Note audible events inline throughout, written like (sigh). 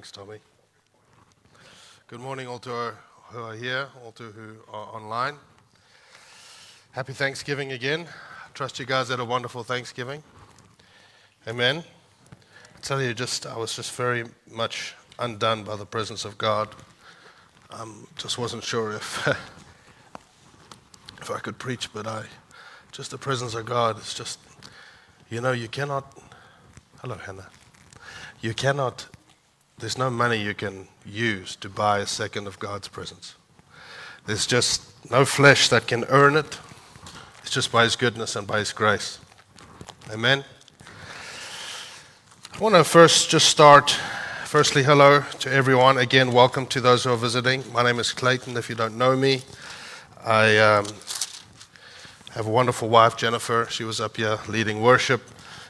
Thanks, Tommy. Good morning, all to our, who are here, all to who are online. Happy Thanksgiving again. I trust you guys had a wonderful Thanksgiving. Amen. I tell you, just I was just very much undone by the presence of God. I um, just wasn't sure if (laughs) if I could preach, but I just the presence of God is just you know you cannot. Hello, Hannah. You cannot there's no money you can use to buy a second of God's presence. There's just no flesh that can earn it. It's just by His goodness and by His grace. Amen. I want to first just start. Firstly, hello to everyone. Again, welcome to those who are visiting. My name is Clayton. If you don't know me, I um, have a wonderful wife, Jennifer. She was up here leading worship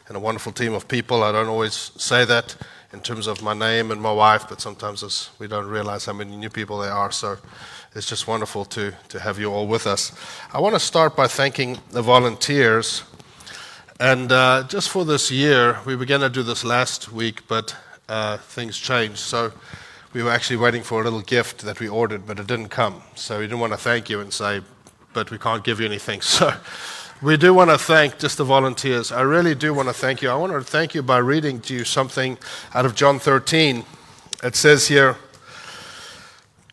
and a wonderful team of people. I don't always say that in terms of my name and my wife, but sometimes we don't realize how many new people there are. So it's just wonderful to, to have you all with us. I want to start by thanking the volunteers. And uh, just for this year, we began to do this last week, but uh, things changed. So we were actually waiting for a little gift that we ordered, but it didn't come. So we didn't want to thank you and say, but we can't give you anything. (laughs) So we do want to thank just the volunteers. I really do want to thank you. I want to thank you by reading to you something out of John 13. It says here,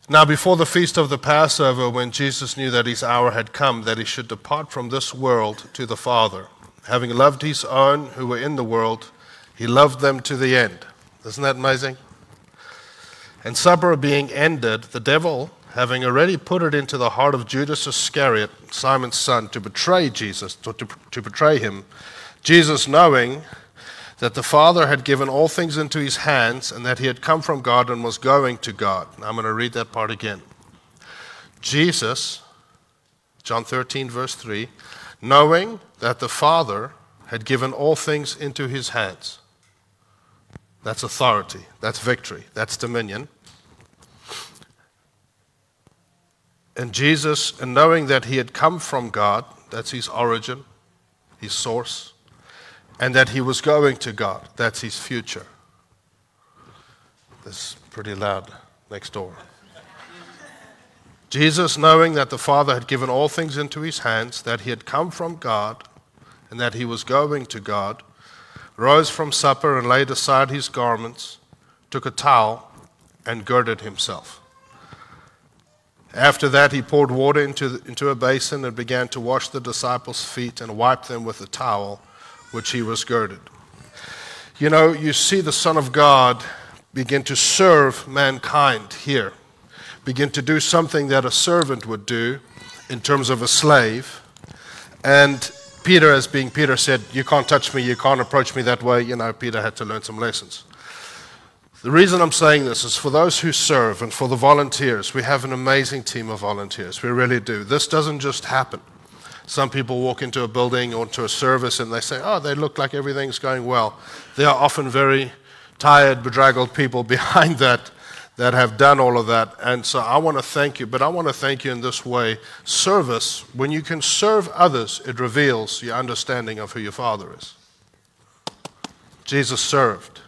Now before the feast of the Passover, when Jesus knew that his hour had come, that he should depart from this world to the Father, having loved his own who were in the world, he loved them to the end. Isn't that amazing? And supper being ended, the devil having already put it into the heart of Judas Iscariot, Simon's son, to betray Jesus, to, to, to betray him, Jesus, knowing that the Father had given all things into his hands and that he had come from God and was going to God. I'm going to read that part again. Jesus, John 13, verse 3, knowing that the Father had given all things into his hands. That's authority, that's victory, that's dominion. And Jesus, and knowing that he had come from God, that's his origin, his source, and that he was going to God, that's his future. That's pretty loud next door. Jesus, knowing that the Father had given all things into his hands, that he had come from God, and that he was going to God, rose from supper and laid aside his garments, took a towel, and girded himself. After that, he poured water into, into a basin and began to wash the disciples' feet and wipe them with a towel which he was girded. You know, you see the Son of God begin to serve mankind here, begin to do something that a servant would do in terms of a slave. And Peter, as being Peter, said, You can't touch me, you can't approach me that way. You know, Peter had to learn some lessons. The reason I'm saying this is for those who serve and for the volunteers. We have an amazing team of volunteers. We really do. This doesn't just happen. Some people walk into a building or to a service and they say, oh, they look like everything's going well. They are often very tired, bedraggled people (laughs) behind that that have done all of that. And so I want to thank you, but I want to thank you in this way. Service, when you can serve others, it reveals your understanding of who your Father is. Jesus served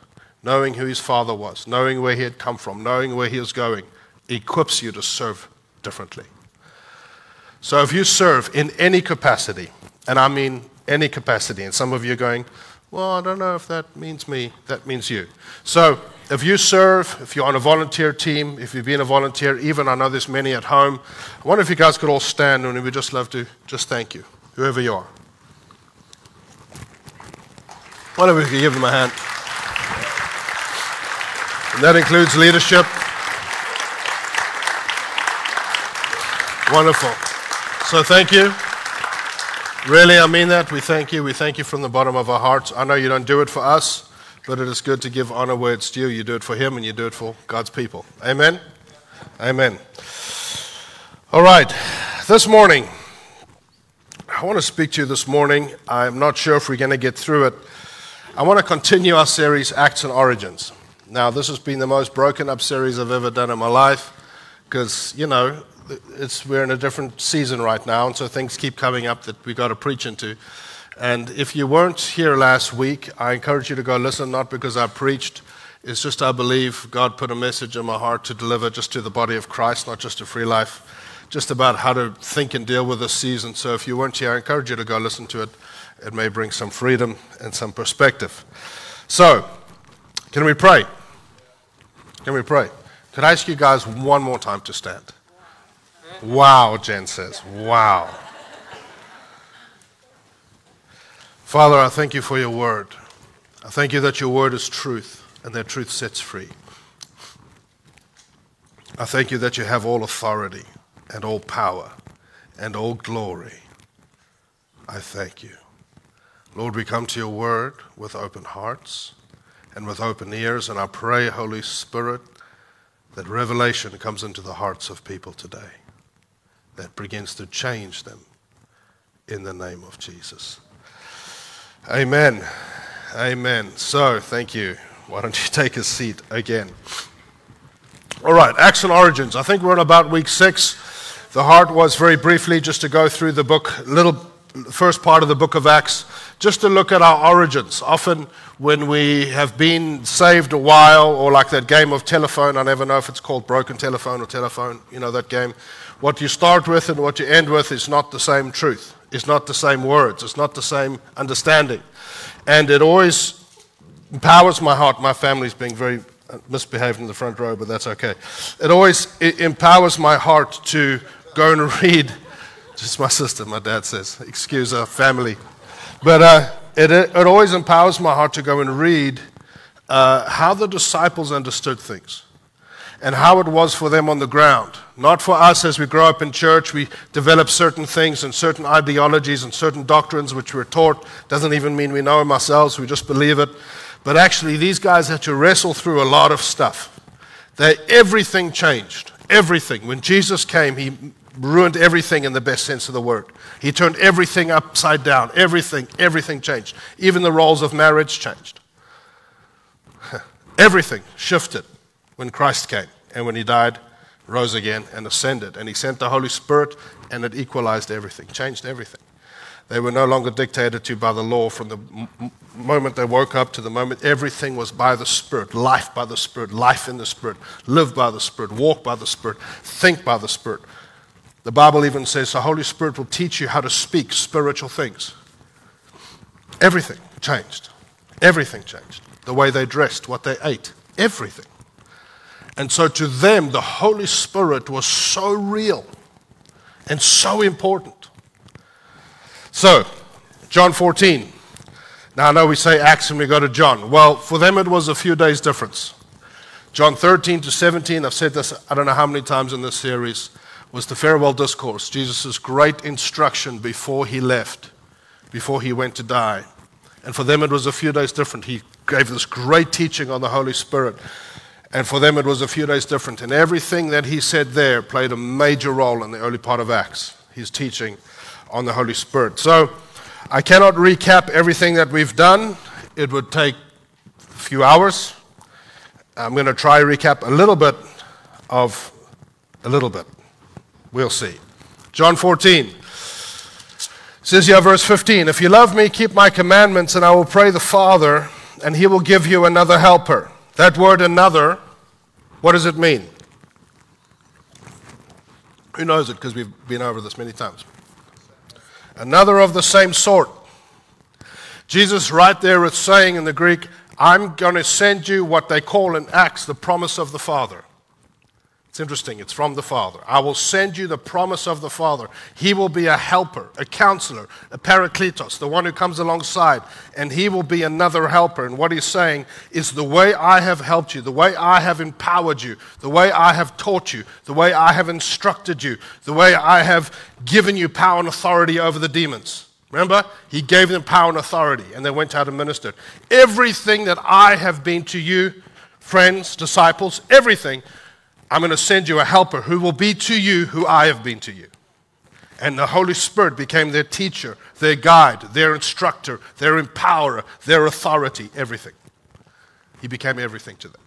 knowing who his father was, knowing where he had come from, knowing where he was going, equips you to serve differently. So if you serve in any capacity, and I mean any capacity, and some of you are going, well, I don't know if that means me, that means you. So if you serve, if you're on a volunteer team, if you've been a volunteer, even I know there's many at home, I wonder if you guys could all stand and we'd just love to just thank you, whoever you are. Whatever, you could give them a hand. And that includes leadership. Wonderful. So thank you. Really, I mean that. We thank you. We thank you from the bottom of our hearts. I know you don't do it for us, but it is good to give honor where it's due. You do it for Him and you do it for God's people. Amen? Amen. All right. This morning, I want to speak to you this morning. I'm not sure if we're going to get through it. I want to continue our series, Acts and Origins. Now, this has been the most broken up series I've ever done in my life because, you know, it's, we're in a different season right now, and so things keep coming up that we've got to preach into. And if you weren't here last week, I encourage you to go listen, not because I preached It's just, I believe, God put a message in my heart to deliver just to the body of Christ, not just to free life, just about how to think and deal with this season. So if you weren't here, I encourage you to go listen to it. It may bring some freedom and some perspective. So, can we pray? Can we pray? Could I ask you guys one more time to stand? Wow, Jen says. Wow. Father, I thank you for your word. I thank you that your word is truth and that truth sets free. I thank you that you have all authority and all power and all glory. I thank you. Lord, we come to your word with open hearts and with open ears, and I pray, Holy Spirit, that revelation comes into the hearts of people today that begins to change them in the name of Jesus. Amen. Amen. So, thank you. Why don't you (laughs) take a seat again? All right, Acts and Origins. I think we're in about week six. The heart was very briefly just to go through the book, little first part of the book of Acts, just to look at our origins. Often, when we have been saved a while, or like that game of telephone, I never know if it's called broken telephone or telephone, you know, that game. What you start with and what you end with is not the same truth, it's not the same words, it's not the same understanding. And it always empowers my heart. My family's being very uh, misbehaved in the front row, but that's okay. It always it empowers my heart to go and (laughs) read. Just my sister, my dad says, excuse our family. But uh, it, it, always empowers my heart to go and read uh, how the disciples understood things and how it was for them on the ground. Not for us as we grow up in church, we develop certain things and certain ideologies and certain doctrines which we're taught. Doesn't even mean we know them ourselves, we just believe it. But actually, these guys had to wrestle through a lot of stuff. They, everything changed. Everything. When Jesus came, he ruined everything in the best sense of the word. He turned everything upside down. Everything, everything changed. Even the roles of marriage changed. (laughs) everything shifted when Christ came and when he died, rose again, and ascended. And he sent the Holy Spirit, and it equalized everything, changed everything. They were no longer dictated to by the law from the moment they woke up to the moment everything was by the Spirit, life by the Spirit, life in the Spirit, live by the Spirit, walk by the Spirit, think by the Spirit. The Bible even says the Holy Spirit will teach you how to speak spiritual things. Everything changed. Everything changed. The way they dressed, what they ate, everything. And so to them, the Holy Spirit was so real and so important. So, John 14. Now, I know we say Acts and we go to John. Well, for them, it was a few days' difference. John 13 to 17, I've said this I don't know how many times in this series, was the farewell discourse, Jesus' great instruction before he left, before he went to die. And for them, it was a few days different. He gave this great teaching on the Holy Spirit. And for them, it was a few days different. And everything that he said there played a major role in the early part of Acts, his teaching on the Holy Spirit. So I cannot recap everything that we've done, it would take a few hours. I'm going to try recap a little bit of a little bit. We'll see. John 14 says here, verse 15 If you love me, keep my commandments, and I will pray the Father, and he will give you another helper. That word another, what does it mean? Who knows it because we've been over this many times? Another of the same sort. Jesus, right there, is saying in the Greek, I'm going to send you what they call in Acts the promise of the Father. Interesting, it's from the Father. I will send you the promise of the Father. He will be a helper, a counselor, a parakletos, the one who comes alongside, and he will be another helper. And what he's saying is the way I have helped you, the way I have empowered you, the way I have taught you, the way I have instructed you, the way I have given you power and authority over the demons. Remember? He gave them power and authority, and they went out and ministered. Everything that I have been to you, friends, disciples, everything I'm going to send you a helper who will be to you who I have been to you. And the Holy Spirit became their teacher, their guide, their instructor, their empowerer, their authority, everything. He became everything to them.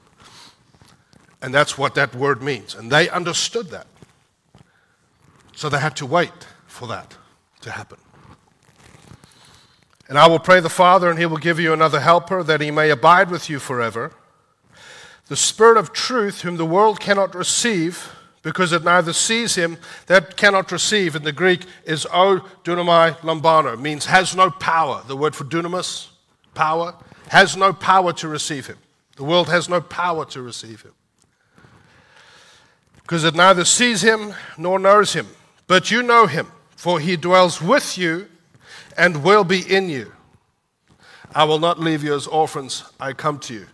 And that's what that word means. And they understood that. So they had to wait for that to happen. And I will pray the Father, and he will give you another helper that he may abide with you forever The Spirit of truth, whom the world cannot receive, because it neither sees him, that cannot receive in the Greek is o dunamai lambano, means has no power. The word for dunamis, power, has no power to receive him. The world has no power to receive him. Because it neither sees him nor knows him. But you know him, for he dwells with you and will be in you. I will not leave you as orphans, I come to you.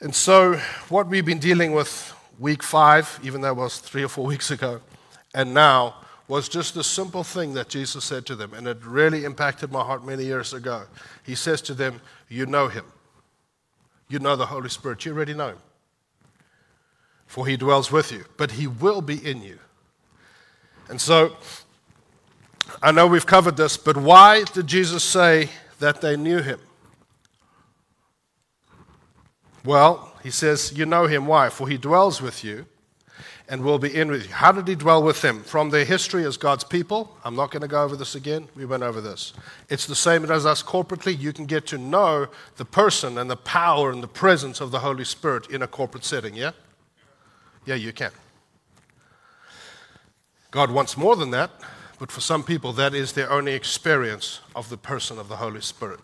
And so, what we've been dealing with week five, even though it was three or four weeks ago, and now was just a simple thing that Jesus said to them, and it really impacted my heart many years ago. He says to them, You know him. You know the Holy Spirit. You already know him. For he dwells with you, but he will be in you. And so, I know we've covered this, but why did Jesus say that they knew him? Well, he says, You know him. Why? For he dwells with you and will be in with you. How did he dwell with them? From their history as God's people. I'm not going to go over this again. We went over this. It's the same as us corporately. You can get to know the person and the power and the presence of the Holy Spirit in a corporate setting, yeah? Yeah, you can. God wants more than that, but for some people, that is their only experience of the person of the Holy Spirit.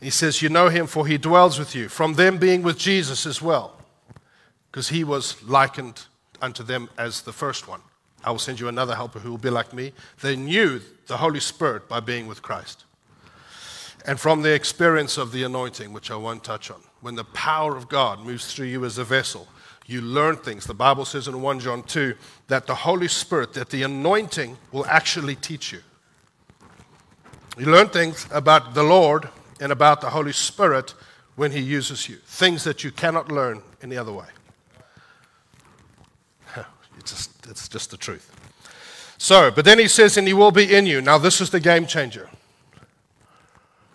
He says, You know him, for he dwells with you. From them being with Jesus as well, because he was likened unto them as the first one. I will send you another helper who will be like me. They knew the Holy Spirit by being with Christ. And from the experience of the anointing, which I won't touch on, when the power of God moves through you as a vessel, you learn things. The Bible says in 1 John 2 that the Holy Spirit, that the anointing will actually teach you. You learn things about the Lord and about the Holy Spirit when He uses you. Things that you cannot learn any other way. (laughs) It's just, it's just the truth. So, but then He says, and He will be in you. Now, this is the game changer.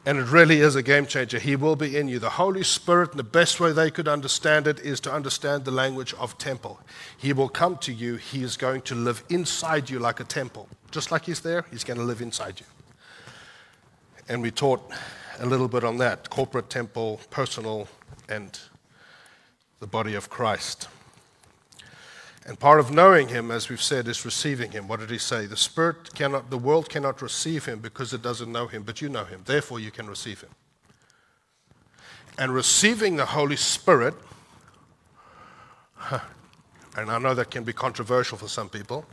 And it really is a game changer. He will be in you. The Holy Spirit, and the best way they could understand it is to understand the language of temple. He will come to you. He is going to live inside you like a temple. Just like He's there, He's going to live inside you. And we taught a little bit on that corporate temple, personal, and the body of Christ. And part of knowing him, as we've said, is receiving him. What did he say? The spirit cannot, the world cannot receive him because it doesn't know him, but you know him. Therefore, you can receive him. And receiving the Holy Spirit, (laughs) and I know that can be controversial for some people,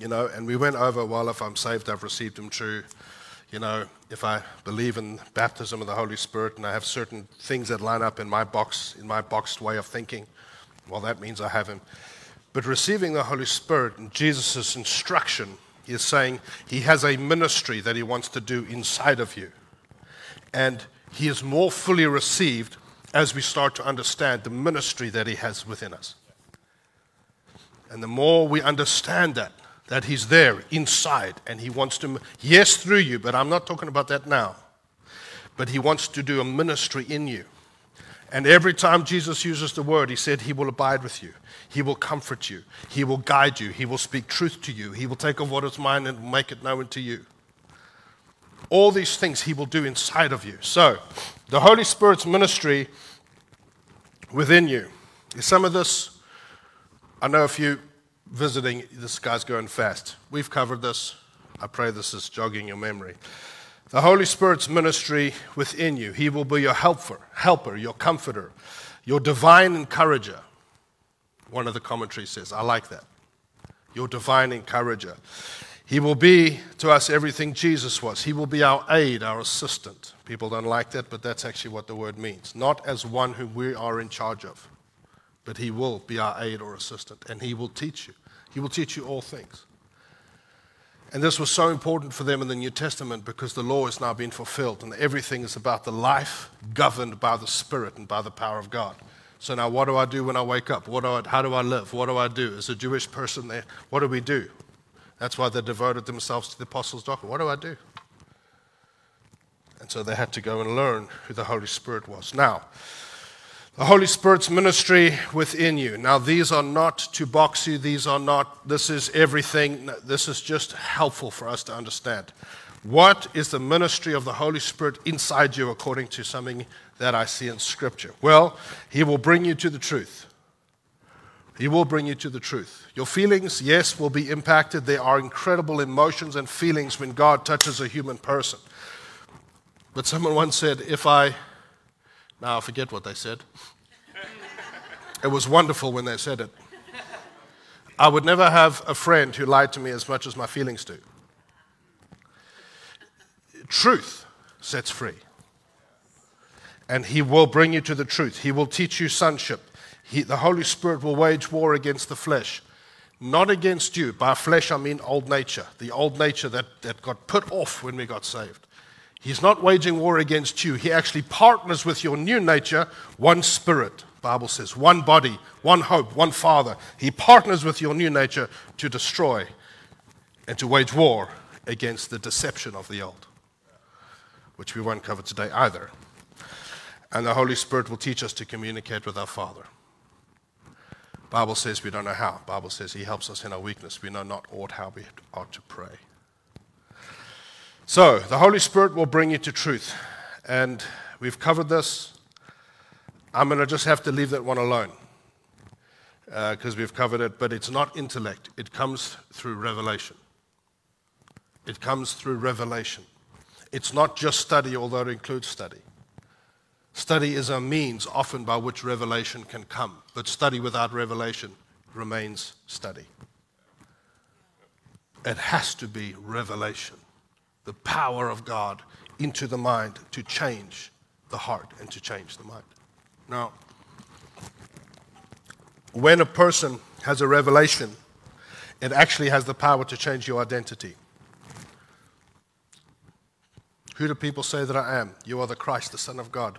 you know, and we went over, well, if I'm saved, I've received him true you know, if I believe in baptism of the Holy Spirit and I have certain things that line up in my box, in my boxed way of thinking, well, that means I have Him. But receiving the Holy Spirit and Jesus' instruction, He is saying He has a ministry that He wants to do inside of you. And He is more fully received as we start to understand the ministry that He has within us. And the more we understand that, that He's there inside and He wants to, yes, through you, but I'm not talking about that now. But He wants to do a ministry in you. And every time Jesus uses the word, He said, He will abide with you. He will comfort you. He will guide you. He will speak truth to you. He will take of what is mine and make it known to you. All these things He will do inside of you. So, the Holy Spirit's ministry within you. Is some of this, I know if you visiting, this guy's going fast. We've covered this. I pray this is jogging your memory. The Holy Spirit's ministry within you. He will be your helper, helper, your comforter, your divine encourager. One of the commentaries says, I like that. Your divine encourager. He will be to us everything Jesus was. He will be our aid, our assistant. People don't like that, but that's actually what the word means. Not as one whom we are in charge of, but He will be our aid or assistant, and He will teach you. He will teach you all things. And this was so important for them in the New Testament because the law has now been fulfilled and everything is about the life governed by the Spirit and by the power of God. So now, what do I do when I wake up? What do I, how do I live? What do I do? As a Jewish person there, what do we do? That's why they devoted themselves to the apostles' doctrine. What do I do? And so they had to go and learn who the Holy Spirit was. Now, the Holy Spirit's ministry within you. Now, these are not to box you, these are not, this is everything. This is just helpful for us to understand. What is the ministry of the Holy Spirit inside you according to something that I see in Scripture? Well, He will bring you to the truth. He will bring you to the truth. Your feelings, yes, will be impacted. There are incredible emotions and feelings when God touches a human person. But someone once said, if I, now I forget what they said. It was wonderful when they said it. I would never have a friend who lied to me as much as my feelings do. Truth sets free. And He will bring you to the truth. He will teach you sonship. He, the Holy Spirit will wage war against the flesh. Not against you. By flesh, I mean old nature, the old nature that, that got put off when we got saved. He's not waging war against you. He actually partners with your new nature, one spirit. Bible says, one body, one hope, one Father. He partners with your new nature to destroy and to wage war against the deception of the old, which we won't cover today either. And the Holy Spirit will teach us to communicate with our Father. Bible says we don't know how. Bible says he helps us in our weakness. We know not ought how we ought to pray. So, the Holy Spirit will bring you to truth. And we've covered this. I'm going to just have to leave that one alone because uh, we've covered it, but it's not intellect. It comes through revelation. It comes through revelation. It's not just study, although it includes study. Study is a means often by which revelation can come, but study without revelation remains study. It has to be revelation, the power of God into the mind to change the heart and to change the mind. Now, when a person has a revelation, it actually has the power to change your identity. Who do people say that I am? You are the Christ, the Son of God.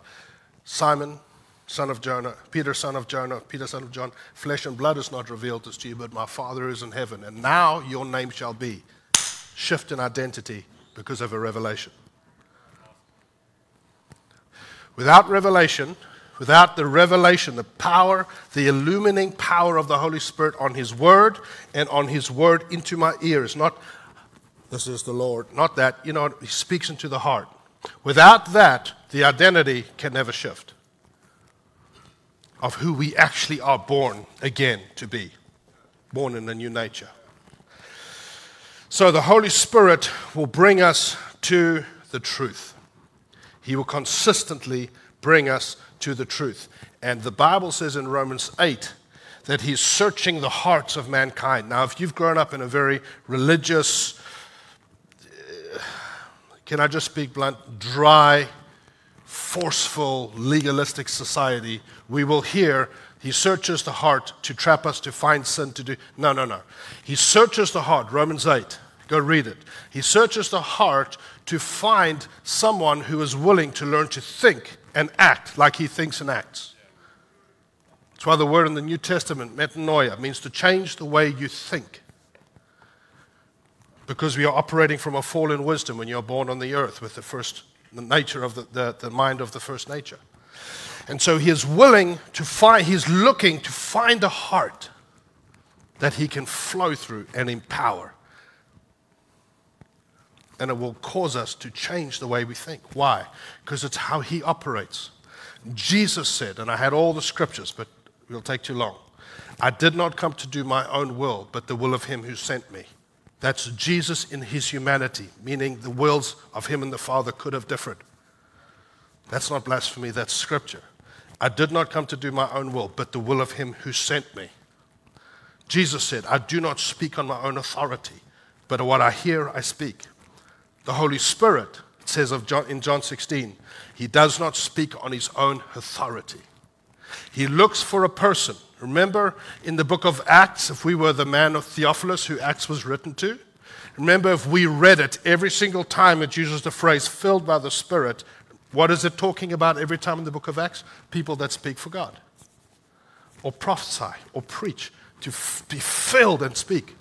Simon, son of Jonah, Peter, son of Jonah, Peter, son of John, flesh and blood is not revealed this to you, but my Father is in heaven. And now your name shall be shift in identity because of a revelation. Without revelation, without the revelation, the power, the illumining power of the Holy Spirit on His Word and on His Word into my ears, not this is the Lord, not that, you know, He speaks into the heart. Without that, the identity can never shift of who we actually are born again to be, born in a new nature. So the Holy Spirit will bring us to the truth. He will consistently bring us to the truth. And the Bible says in Romans 8 that he's searching the hearts of mankind. Now, if you've grown up in a very religious, uh, can I just speak blunt, dry, forceful, legalistic society, we will hear he searches the heart to trap us to find sin to do. No, no, no. He searches the heart, Romans 8. Go read it. He searches the heart to find someone who is willing to learn to think and act like he thinks and acts. That's why the word in the New Testament, metanoia, means to change the way you think. Because we are operating from a fallen wisdom when you're born on the earth with the first the nature of the, the, the mind of the first nature. And so he is willing to find, he's looking to find a heart that he can flow through and empower and it will cause us to change the way we think. Why? Because it's how He operates. Jesus said, and I had all the scriptures, but it'll take too long. I did not come to do my own will, but the will of Him who sent me. That's Jesus in His humanity, meaning the wills of Him and the Father could have differed. That's not blasphemy, that's scripture. I did not come to do my own will, but the will of Him who sent me. Jesus said, I do not speak on my own authority, but what I hear, I speak. The Holy Spirit, it says of John, in John 16, he does not speak on his own authority. He looks for a person. Remember in the book of Acts, if we were the man of Theophilus who Acts was written to? Remember if we read it every single time it uses the phrase filled by the Spirit, what is it talking about every time in the book of Acts? People that speak for God, or prophesy, or preach, to f- be filled and speak.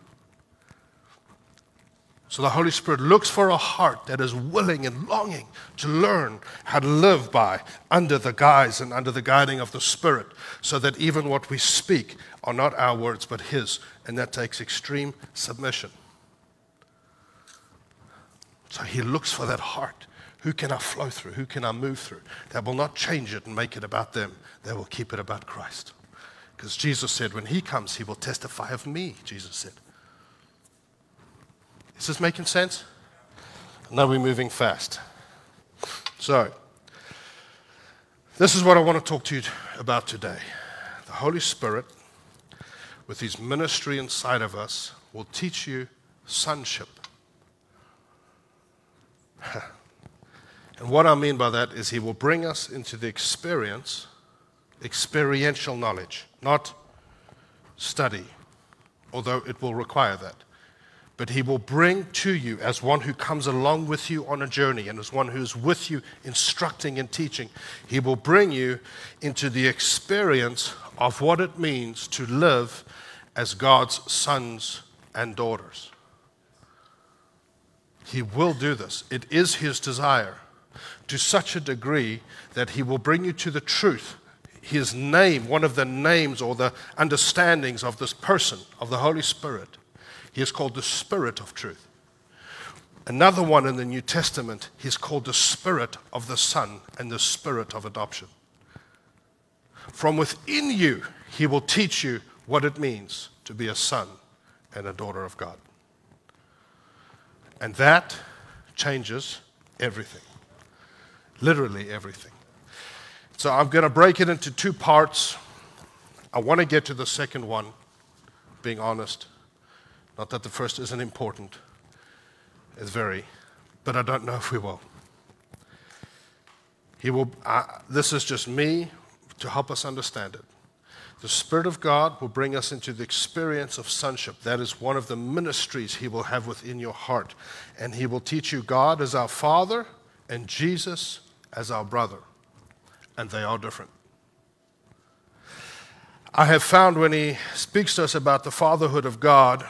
So the Holy Spirit looks for a heart that is willing and longing to learn how to live by under the guise and under the guiding of the Spirit, so that even what we speak are not our words but His, and that takes extreme submission. So he looks for that heart. Who can I flow through? Who can I move through? That will not change it and make it about them. They will keep it about Christ. Because Jesus said, when he comes, he will testify of me, Jesus said. Is this making sense? Now we're moving fast. So, this is what I want to talk to you about today. The Holy Spirit, with his ministry inside of us, will teach you sonship. (laughs) and what I mean by that is he will bring us into the experience, experiential knowledge, not study, although it will require that but he will bring to you as one who comes along with you on a journey and as one who's with you instructing and teaching. He will bring you into the experience of what it means to live as God's sons and daughters. He will do this. It is his desire to such a degree that he will bring you to the truth. His name, one of the names or the understandings of this person, of the Holy Spirit, he is called the Spirit of truth. Another one in the New Testament, he's called the Spirit of the Son and the Spirit of adoption. From within you, he will teach you what it means to be a son and a daughter of God. And that changes everything. Literally everything. So I'm going to break it into two parts. I want to get to the second one, being honest. Not that the first isn't important, it's very, but I don't know if we will. He will this is just me to help us understand it. The Spirit of God will bring us into the experience of sonship. That is one of the ministries He will have within your heart. And He will teach you God as our Father and Jesus as our brother. And they are different. I have found when He speaks to us about the fatherhood of God,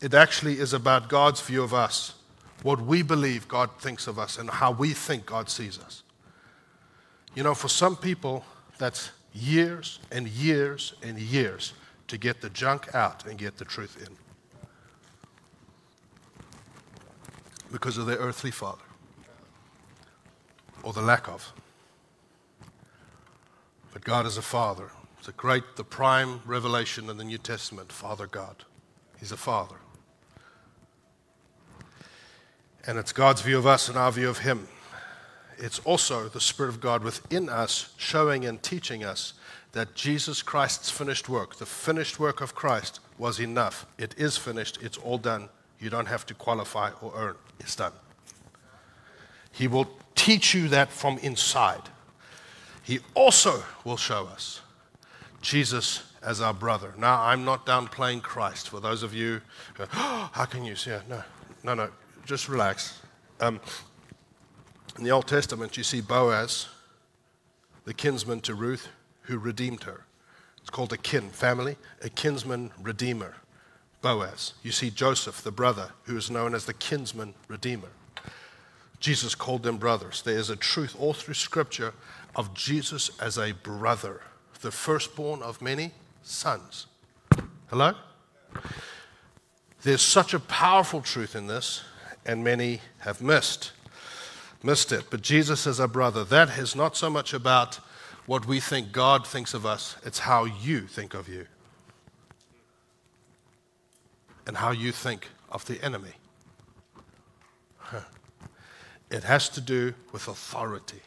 it actually is about God's view of us, what we believe God thinks of us, and how we think God sees us. You know, for some people, that's years and years and years to get the junk out and get the truth in because of their earthly father or the lack of. But God is a father. It's a great, the prime revelation in the New Testament, Father God. He's a father. And it's God's view of us and our view of Him. It's also the Spirit of God within us showing and teaching us that Jesus Christ's finished work, the finished work of Christ, was enough. It is finished, it's all done. You don't have to qualify or earn, it's done. He will teach you that from inside. He also will show us Jesus as our brother. Now, I'm not downplaying Christ. For those of you, who, oh, (gasps) how can you say it? No, no, no just relax. Um, in the Old Testament, you see Boaz, the kinsman to Ruth, who redeemed her. It's called a kin family, a kinsman redeemer. Boaz. You see Joseph, the brother, who is known as the kinsman redeemer. Jesus called them brothers. There is a truth all through Scripture of Jesus as a brother, the firstborn of many sons. Hello? There's such a powerful truth in this and many have missed missed it. But Jesus is our brother. That is not so much about what we think God thinks of us, it's how you think of you. And how you think of the enemy. It has to do with authority.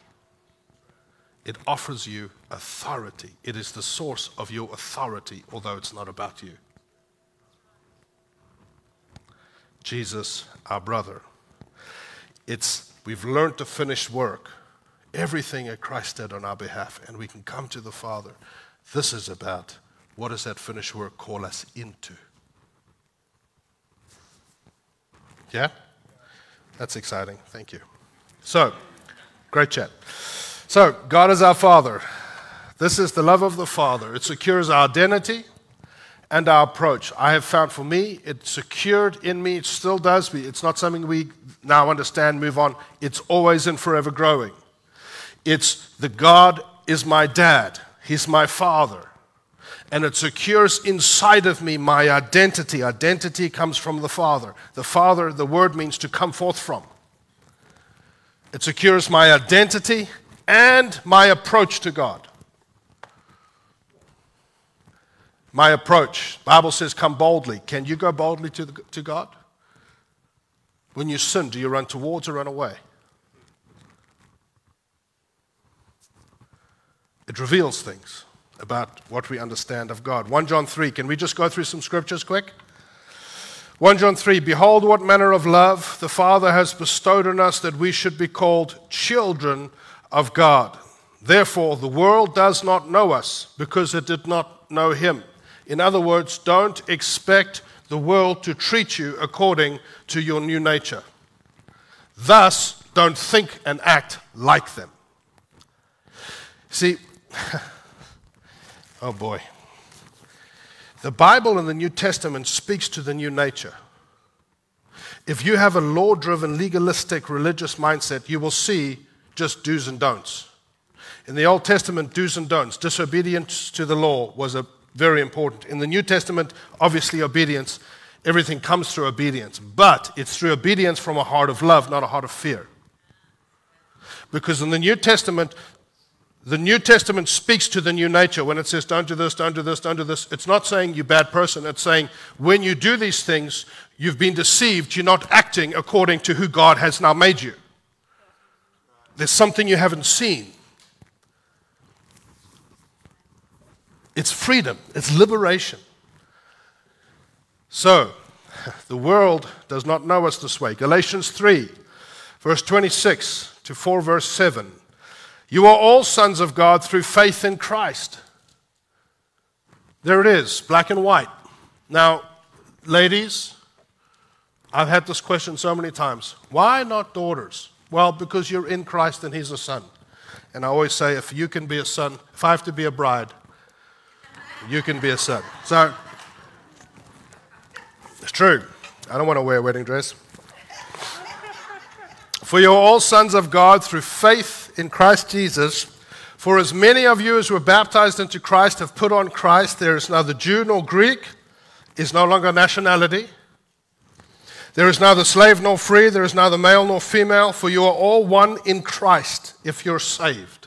It offers you authority. It is the source of your authority, although it's not about you. Jesus, our brother. It's we've learned to finish work, everything that Christ did on our behalf, and we can come to the Father. This is about what does that finished work call us into? Yeah? That's exciting. Thank you. So, great chat. So, God is our Father. This is the love of the Father. It secures our identity, and our approach. I have found for me, it secured in me, it still does. It's not something we now understand, move on. It's always and forever growing. It's the God is my dad, He's my father. And it secures inside of me my identity. Identity comes from the Father. The Father, the word means to come forth from. It secures my identity and my approach to God. My approach. Bible says, come boldly. Can you go boldly to, the, to God? When you sin, do you run towards or run away? It reveals things about what we understand of God. 1 John 3, can we just go through some scriptures quick? 1 John 3 Behold, what manner of love the Father has bestowed on us that we should be called children of God. Therefore, the world does not know us because it did not know Him. In other words, don't expect the world to treat you according to your new nature. Thus, don't think and act like them. See, (laughs) oh boy. The Bible in the New Testament speaks to the new nature. If you have a law driven, legalistic, religious mindset, you will see just do's and don'ts. In the Old Testament, do's and don'ts, disobedience to the law was a very important. In the New Testament, obviously, obedience. Everything comes through obedience, but it's through obedience from a heart of love, not a heart of fear. Because in the New Testament, the New Testament speaks to the new nature when it says, don't do this, don't do this, don't do this. It's not saying you're a bad person. It's saying when you do these things, you've been deceived. You're not acting according to who God has now made you. There's something you haven't seen. It's freedom, it's liberation. So, (laughs) the world does not know us this way. Galatians 3, verse 26 to 4, verse 7. You are all sons of God through faith in Christ. There it is, black and white. Now, ladies, I've had this question so many times. Why not daughters? Well, because you're in Christ and He's a son. And I always say, if you can be a son, if I have to be a bride, you can be a son. So, it's true. I don't want to wear a wedding dress. For you're all sons of God through faith in Christ Jesus. For as many of you as were baptized into Christ have put on Christ, there is neither Jew nor Greek, is no longer nationality. There is neither slave nor free, there is neither male nor female, for you are all one in Christ if you're saved.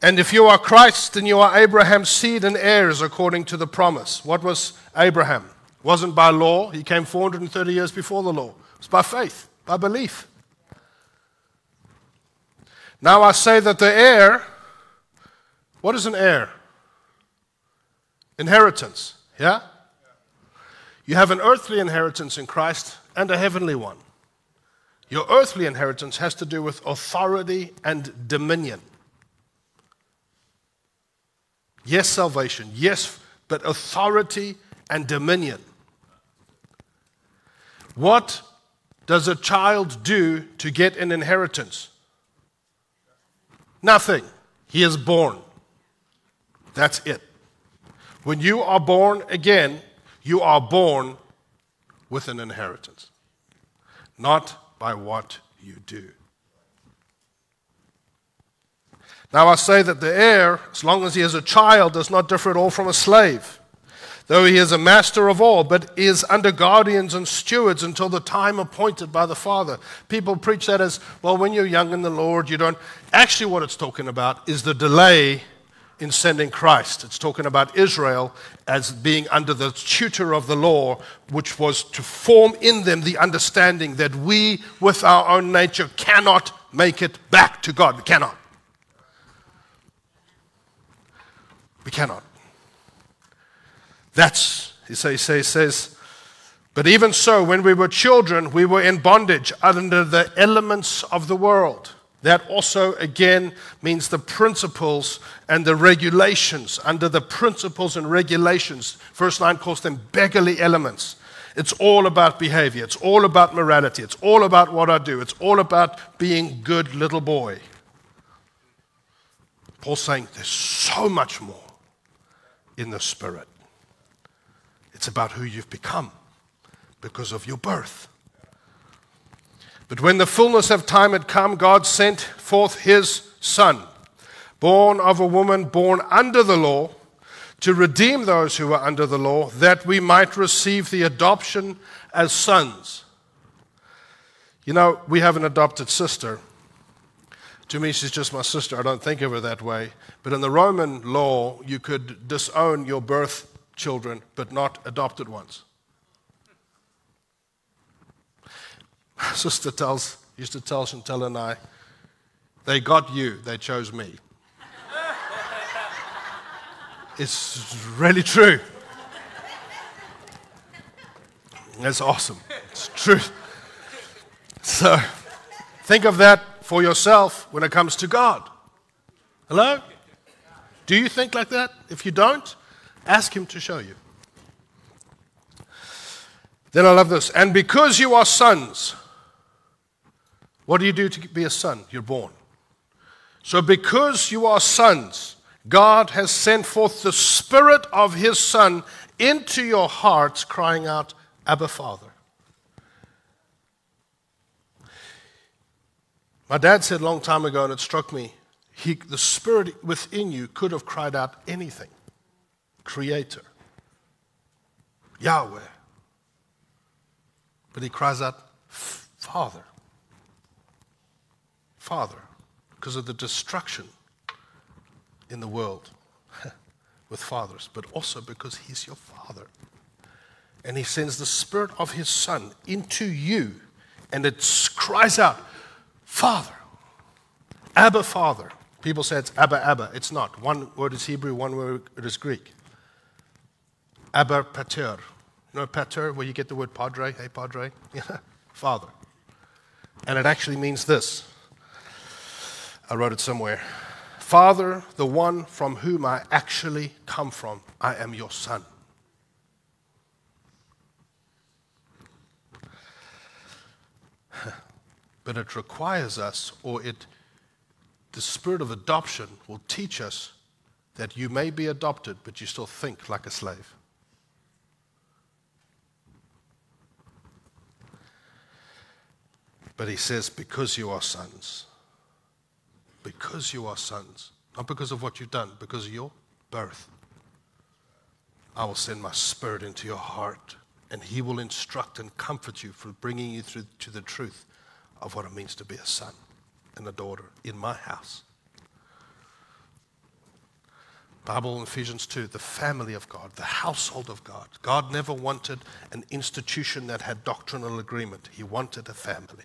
And if you are Christ, then you are Abraham's seed and heirs according to the promise. What was Abraham? It wasn't by law, he came 430 years before the law. It was by faith, by belief. Now I say that the heir, what is an heir? Inheritance, yeah? You have an earthly inheritance in Christ and a heavenly one. Your earthly inheritance has to do with authority and dominion. Yes, salvation, yes, but authority and dominion. What does a child do to get an inheritance? Nothing. He is born. That's it. When you are born again, you are born with an inheritance, not by what you do. Now, I say that the heir, as long as he is a child, does not differ at all from a slave though he is a master of all, but is under guardians and stewards until the time appointed by the Father. People preach that as, well, when you're young in the Lord, you don't. Actually, what it's talking about is the delay in sending Christ. It's talking about Israel as being under the tutor of the law, which was to form in them the understanding that we, with our own nature, cannot make it back to God. We cannot. We cannot. That's, he says, he says, but even so, when we were children, we were in bondage under the elements of the world. That also, again, means the principles and the regulations. Under the principles and regulations, verse 9 calls them beggarly elements. It's all about behavior, it's all about morality, it's all about what I do, it's all about being good little boy. Paul's saying there's so much more in the Spirit. It's about who you've become because of your birth. But when the fullness of time had come, God sent forth his Son, born of a woman born under the law, to redeem those who were under the law, that we might receive the adoption as sons. You know, we have an adopted sister. To me, she's just my sister. I don't think of her that way. But in the Roman law, you could disown your birth children, but not adopted ones. My (laughs) sister tells, used to tell Chantel and I, they got you, they chose me. (laughs) it's really true. That's awesome. It's true. So think of that for yourself when it comes to God. Hello? Do you think like that? If you don't, ask Him to show you. Then I love this. And because you are sons, what do you do to be a son? You're born. So, because you are sons, God has sent forth the Spirit of His Son into your hearts, crying out, Abba, Father. My dad said a long time ago, and it struck me, he, the Spirit within you could have cried out anything Creator, Yahweh. But he cries out, Father. Father because of the destruction in the world (laughs) with fathers, but also because He's your Father. And He sends the Spirit of His Son into you, and it cries out, Father, Abba, Father. People say it's Abba, Abba. It's not. One word is Hebrew, one word is Greek. Abba Pater. You know Pater, where you get the word Padre? Hey, Padre? (laughs) Father. And it actually means this I wrote it somewhere. Father, the one from whom I actually come from, I am your son. But it requires us, or it, the spirit of adoption will teach us that you may be adopted, but you still think like a slave. But he says, because you are sons because you are sons, not because of what you've done, because of your birth. I will send my spirit into your heart, and he will instruct and comfort you for bringing you through to the truth of what it means to be a son and a daughter in my house. Bible Ephesians 2, the family of God, the household of God. God never wanted an institution that had doctrinal agreement. He wanted a family.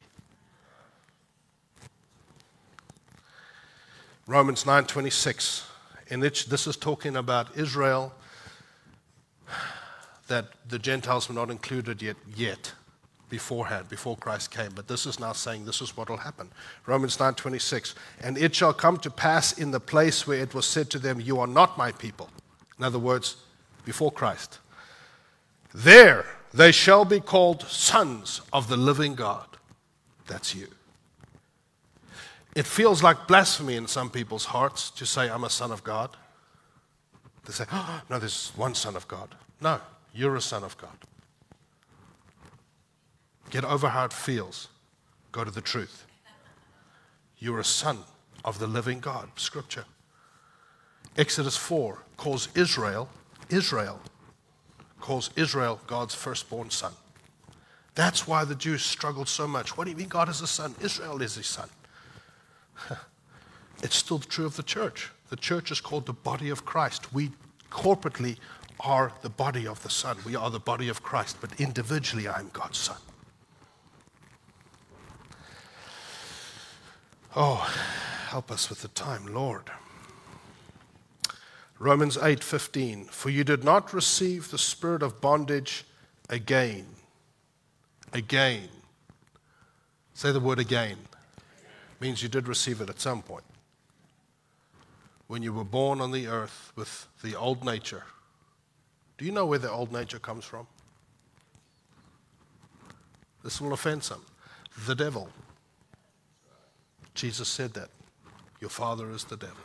Romans 9:26, in which this is talking about Israel, that the Gentiles were not included yet, yet beforehand, before Christ came. But this is now saying this is what will happen. Romans 9:26, and it shall come to pass in the place where it was said to them, You are not my people. In other words, before Christ. There they shall be called sons of the living God. That's you. It feels like blasphemy in some people's hearts to say, I'm a son of God. They say, oh, (gasps) no, there's one son of God. No, you're a son of God. Get over how it feels. Go to the truth. You're a son of the living God. Scripture. Exodus 4 calls Israel, Israel, calls Israel God's firstborn son. That's why the Jews struggled so much. What do you mean God is a son? Israel is his son. (laughs) It's still true of the church. The church is called the body of Christ. We corporately are the body of the Son. We are the body of Christ, but individually, I am God's Son. Oh, help us with the time, Lord. Romans 8:15 For you did not receive the spirit of bondage again. Again. Say the word again means you did receive it at some point. When you were born on the earth with the old nature, do you know where the old nature comes from? This will offend some. The devil. Jesus said that. Your father is the devil.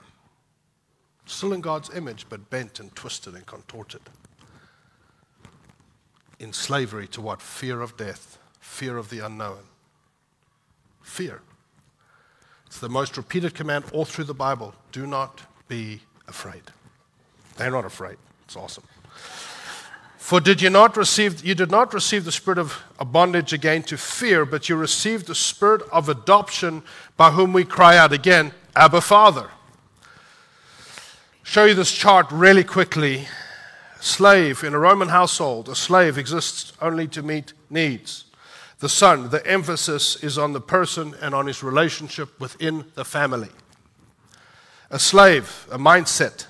Still in God's image, but bent and twisted and contorted. In slavery to what? Fear of death, fear of the unknown. Fear. It's the most repeated command all through the Bible do not be afraid. They're not afraid. It's awesome. For did you not receive you did not receive the spirit of bondage again to fear, but you received the spirit of adoption by whom we cry out again, Abba Father. Show you this chart really quickly. Slave in a Roman household, a slave exists only to meet needs. The son, the emphasis is on the person and on his relationship within the family. A slave, a mindset,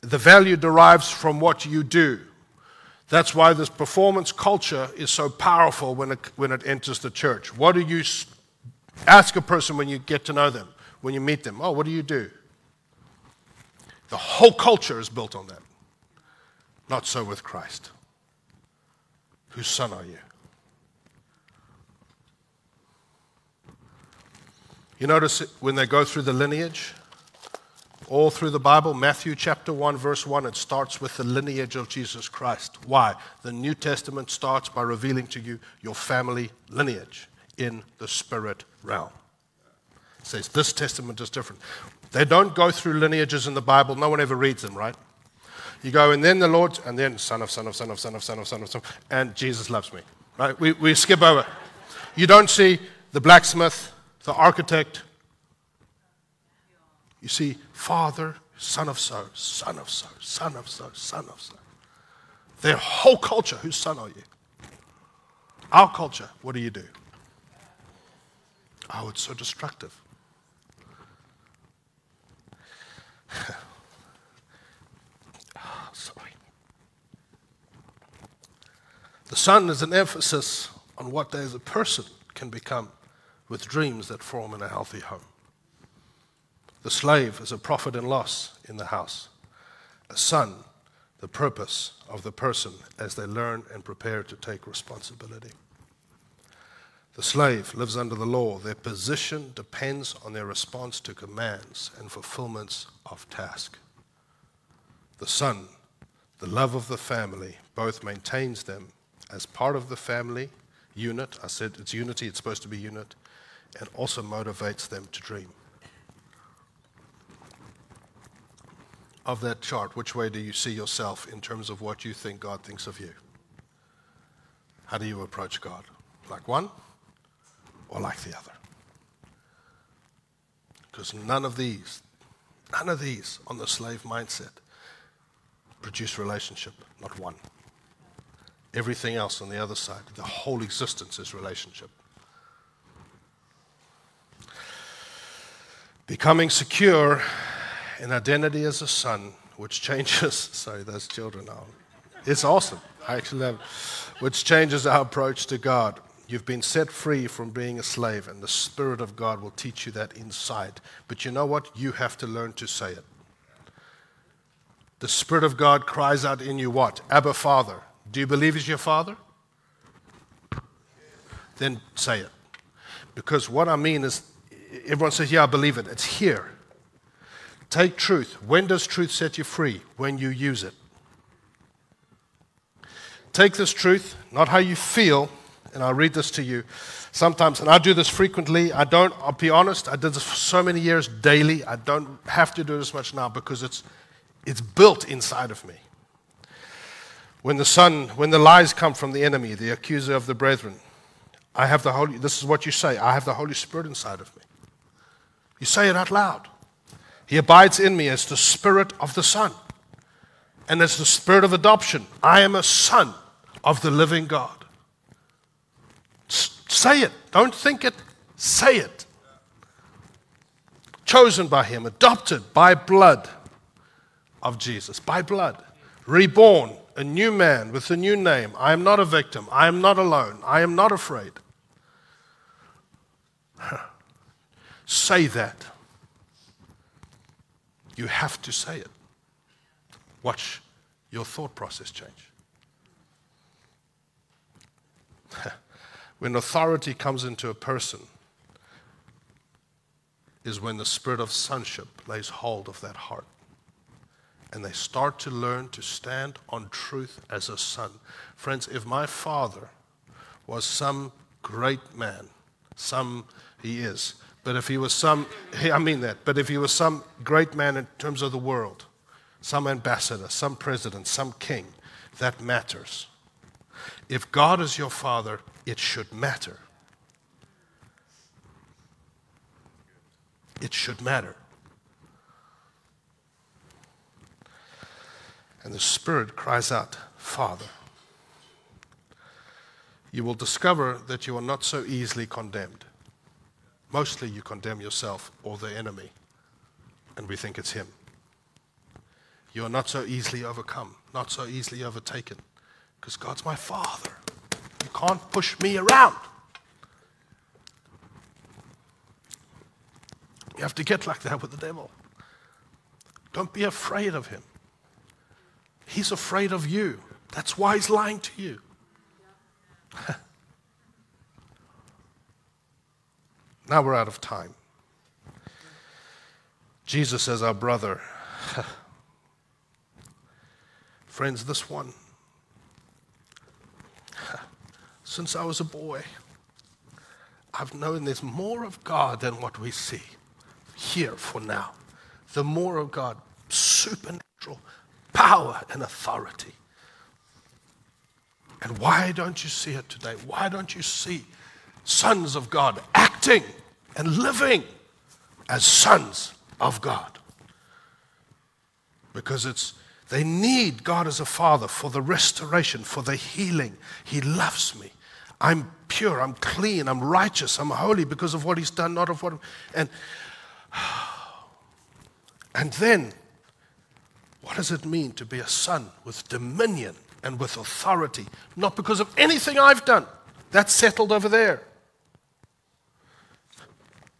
the value derives from what you do. That's why this performance culture is so powerful when it, when it enters the church. What do you ask a person when you get to know them, when you meet them? Oh, what do you do? The whole culture is built on that. Not so with Christ. Whose son are you? You notice when they go through the lineage, all through the Bible, Matthew chapter 1, verse 1, it starts with the lineage of Jesus Christ. Why? The New Testament starts by revealing to you your family lineage in the spirit realm. It says this testament is different. They don't go through lineages in the Bible, no one ever reads them, right? You go, and then the Lord, and then son of, son of, son of, son of, son of, son of, son of, and Jesus loves me, right? We, we skip over. You don't see the blacksmith, the architect, you see, Father, son of so, son of so, son of so, son of so. Their whole culture, whose son are you? Our culture, what do you do? Oh, it's so destructive. oh, (sighs) sorry. The son is an emphasis on what they as a person can become with dreams that form in a healthy home. The slave is a profit and loss in the house. A son, the purpose of the person as they learn and prepare to take responsibility. The slave lives under the law. Their position depends on their response to commands and fulfillments of task. The son, the love of the family, both maintains them as part of the family unit. I said it's unity, it's supposed to be unit, and also motivates them to dream. Of that chart, which way do you see yourself in terms of what you think God thinks of you? How do you approach God? Like one or like the other? Because none of these, none of these on the slave mindset produce relationship, not one. Everything else on the other side, the whole existence is relationship. Becoming secure an identity as a son, which changes, (laughs) sorry, those children are, it's awesome. I actually have, which changes our approach to God. You've been set free from being a slave, and the Spirit of God will teach you that inside. But you know what? You have to learn to say it. The Spirit of God cries out in you what? Abba, Father. Do you believe He's your Father? Then say it. Because what I mean is, everyone says, Yeah, I believe it. It's here. Take truth. When does truth set you free? When you use it. Take this truth, not how you feel, and I'll read this to you. Sometimes, and I do this frequently. I don't, I'll be honest, I did this for so many years daily. I don't have to do this much now because it's, it's built inside of me. When the sun, when the lies come from the enemy, the accuser of the brethren, I have the Holy, this is what you say, I have the Holy Spirit inside of me. You say it out loud. He abides in me as the Spirit of the Son and as the Spirit of adoption. I am a son of the living God. say it. Don't think it. Say it. Chosen by Him, adopted by blood of Jesus, by blood, reborn, a new man with a new name. I am not a victim. I am not alone. I am not afraid. (laughs) Say that. You have to say it. Watch your thought process change. (laughs) when authority comes into a person, is when the spirit of sonship lays hold of that heart. And they start to learn to stand on truth as a son. Friends, if my father was some great man, some he is, but if he was some, (laughs) I mean that, but if he was some great man in terms of the world, some ambassador, some president, some king, that matters. If God is your father, it should matter. It should matter. And the Spirit cries out, Father. You will discover that you are not so easily condemned. Mostly you condemn yourself or the enemy, and we think it's him. You are not so easily overcome, not so easily overtaken, because God's my Father. You can't push me around. You have to get like that with the devil. Don't be afraid of him. He's afraid of you. That's why he's lying to you. (laughs) now we're out of time. Jesus as our brother. (laughs) Friends, this one, (laughs) since I was a boy, I've known there's more of God than what we see here for now. The more of God, supernatural power and authority. And why don't you see it today? Why don't you see sons of God acting and living as sons of God? Because it's they need God as a father for the restoration, for the healing. He loves me. I'm pure, I'm clean, I'm righteous, I'm holy because of what he's done, not of what and (sighs) and then what does it mean to be a son with dominion and with authority? Not because of anything I've done. That's settled over there.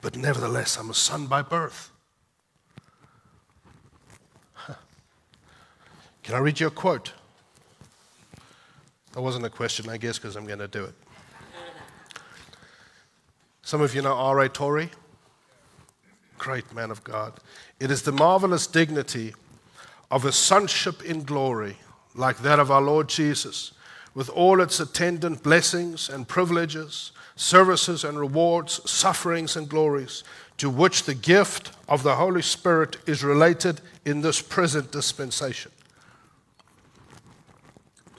But nevertheless, I'm a son by birth. Can I read you a quote? That wasn't a question, I guess, because I'm going to do it. Some of you know R.A. Torrey. Great man of God. It is the marvelous dignity of a sonship in glory, like that of our Lord Jesus, with all its attendant blessings and privileges, services and rewards, sufferings and glories, to which the gift of the Holy Spirit is related in this present dispensation.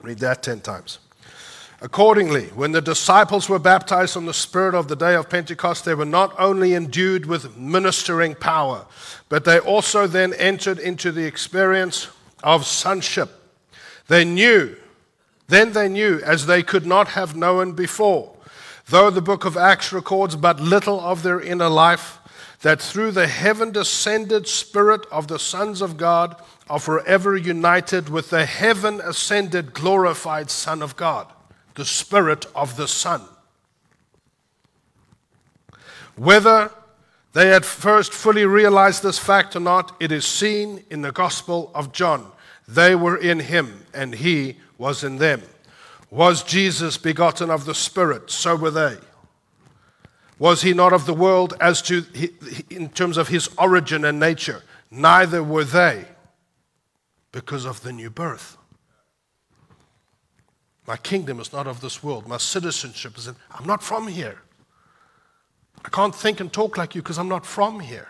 Read that 10 times. Accordingly, when the disciples were baptized on the Spirit of the day of Pentecost, they were not only endued with ministering power, but they also then entered into the experience of sonship. They knew, then they knew, as they could not have known before, though the book of Acts records but little of their inner life, that through the heaven descended Spirit of the sons of God are forever united with the heaven ascended glorified Son of God the Spirit of the Son. Whether they had first fully realized this fact or not, it is seen in the Gospel of John. They were in him, and he was in them. Was Jesus begotten of the Spirit? So were they. Was he not of the world as to in terms of his origin and nature? Neither were they because of the new birth. My kingdom is not of this world. My citizenship is in. I'm not from here. I can't think and talk like you because I'm not from here.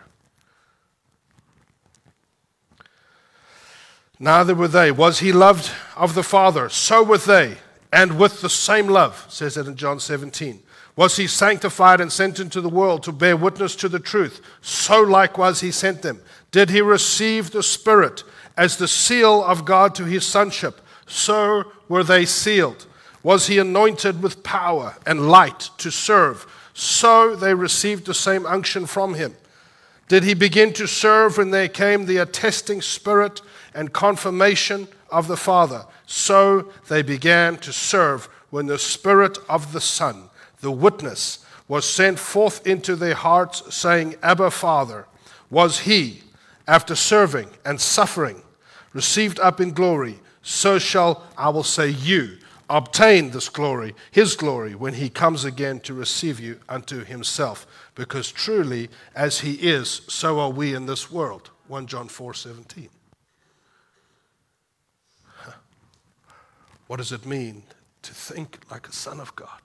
Neither were they. Was he loved of the Father? So were they, and with the same love, says it in John 17. Was he sanctified and sent into the world to bear witness to the truth? So likewise he sent them. Did he receive the Spirit as the seal of God to his sonship? so were they sealed. Was he anointed with power and light to serve? So they received the same unction from him. Did he begin to serve when there came the attesting spirit and confirmation of the Father? So they began to serve when the Spirit of the Son, the witness, was sent forth into their hearts, saying, Abba, Father. Was he, after serving and suffering, received up in glory? so shall, I will say, you obtain this glory, his glory, when he comes again to receive you unto himself. Because truly, as he is, so are we in this world. 1 John 4 17. What does it mean to think like a son of God?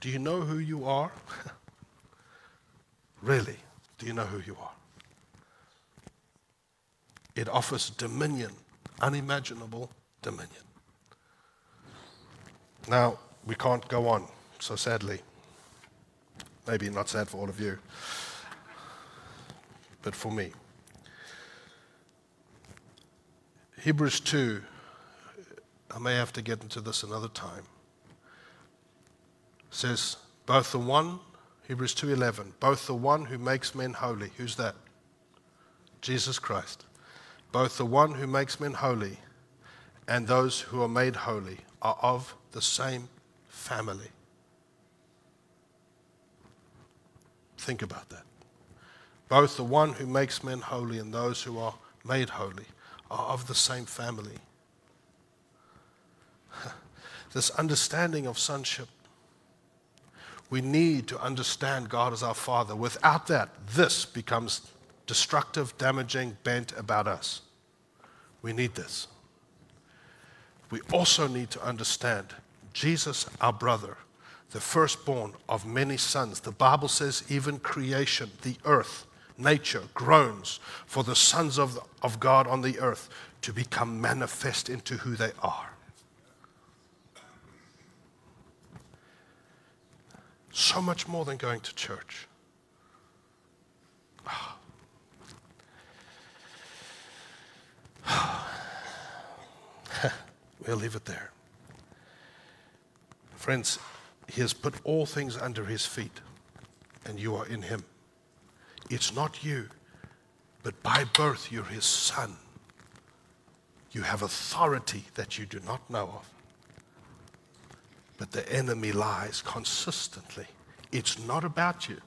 Do you know who you are? (laughs) really, do you know who you are? It offers dominion unimaginable dominion. Now, we can't go on, so sadly. Maybe not sad for all of you, but for me. Hebrews 2, I may have to get into this another time, says, both the one, Hebrews 2.11, both the one who makes men holy, who's that? Jesus Christ. Both the one who makes men holy and those who are made holy are of the same family. Think about that. Both the one who makes men holy and those who are made holy are of the same family. This understanding of sonship, we need to understand God as our Father. Without that, this becomes destructive, damaging, bent about us. We need this. We also need to understand Jesus, our brother, the firstborn of many sons. The Bible says, even creation, the earth, nature groans for the sons of, of God on the earth to become manifest into who they are. So much more than going to church. (sighs) we'll leave it there. Friends, He has put all things under His feet, and you are in Him. It's not you, but by birth you're His son. You have authority that you do not know of. But the enemy lies consistently. It's not about you.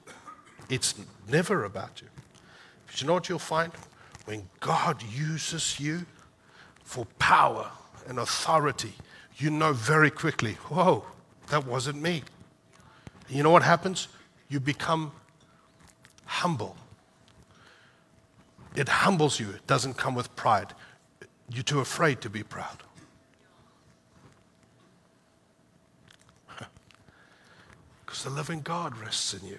It's never about you. But you know what you'll find? When God uses you for power and authority, you know very quickly, whoa, that wasn't me. And you know what happens? You become humble. It humbles you, it doesn't come with pride. You're too afraid to be proud. Because the living God rests in you.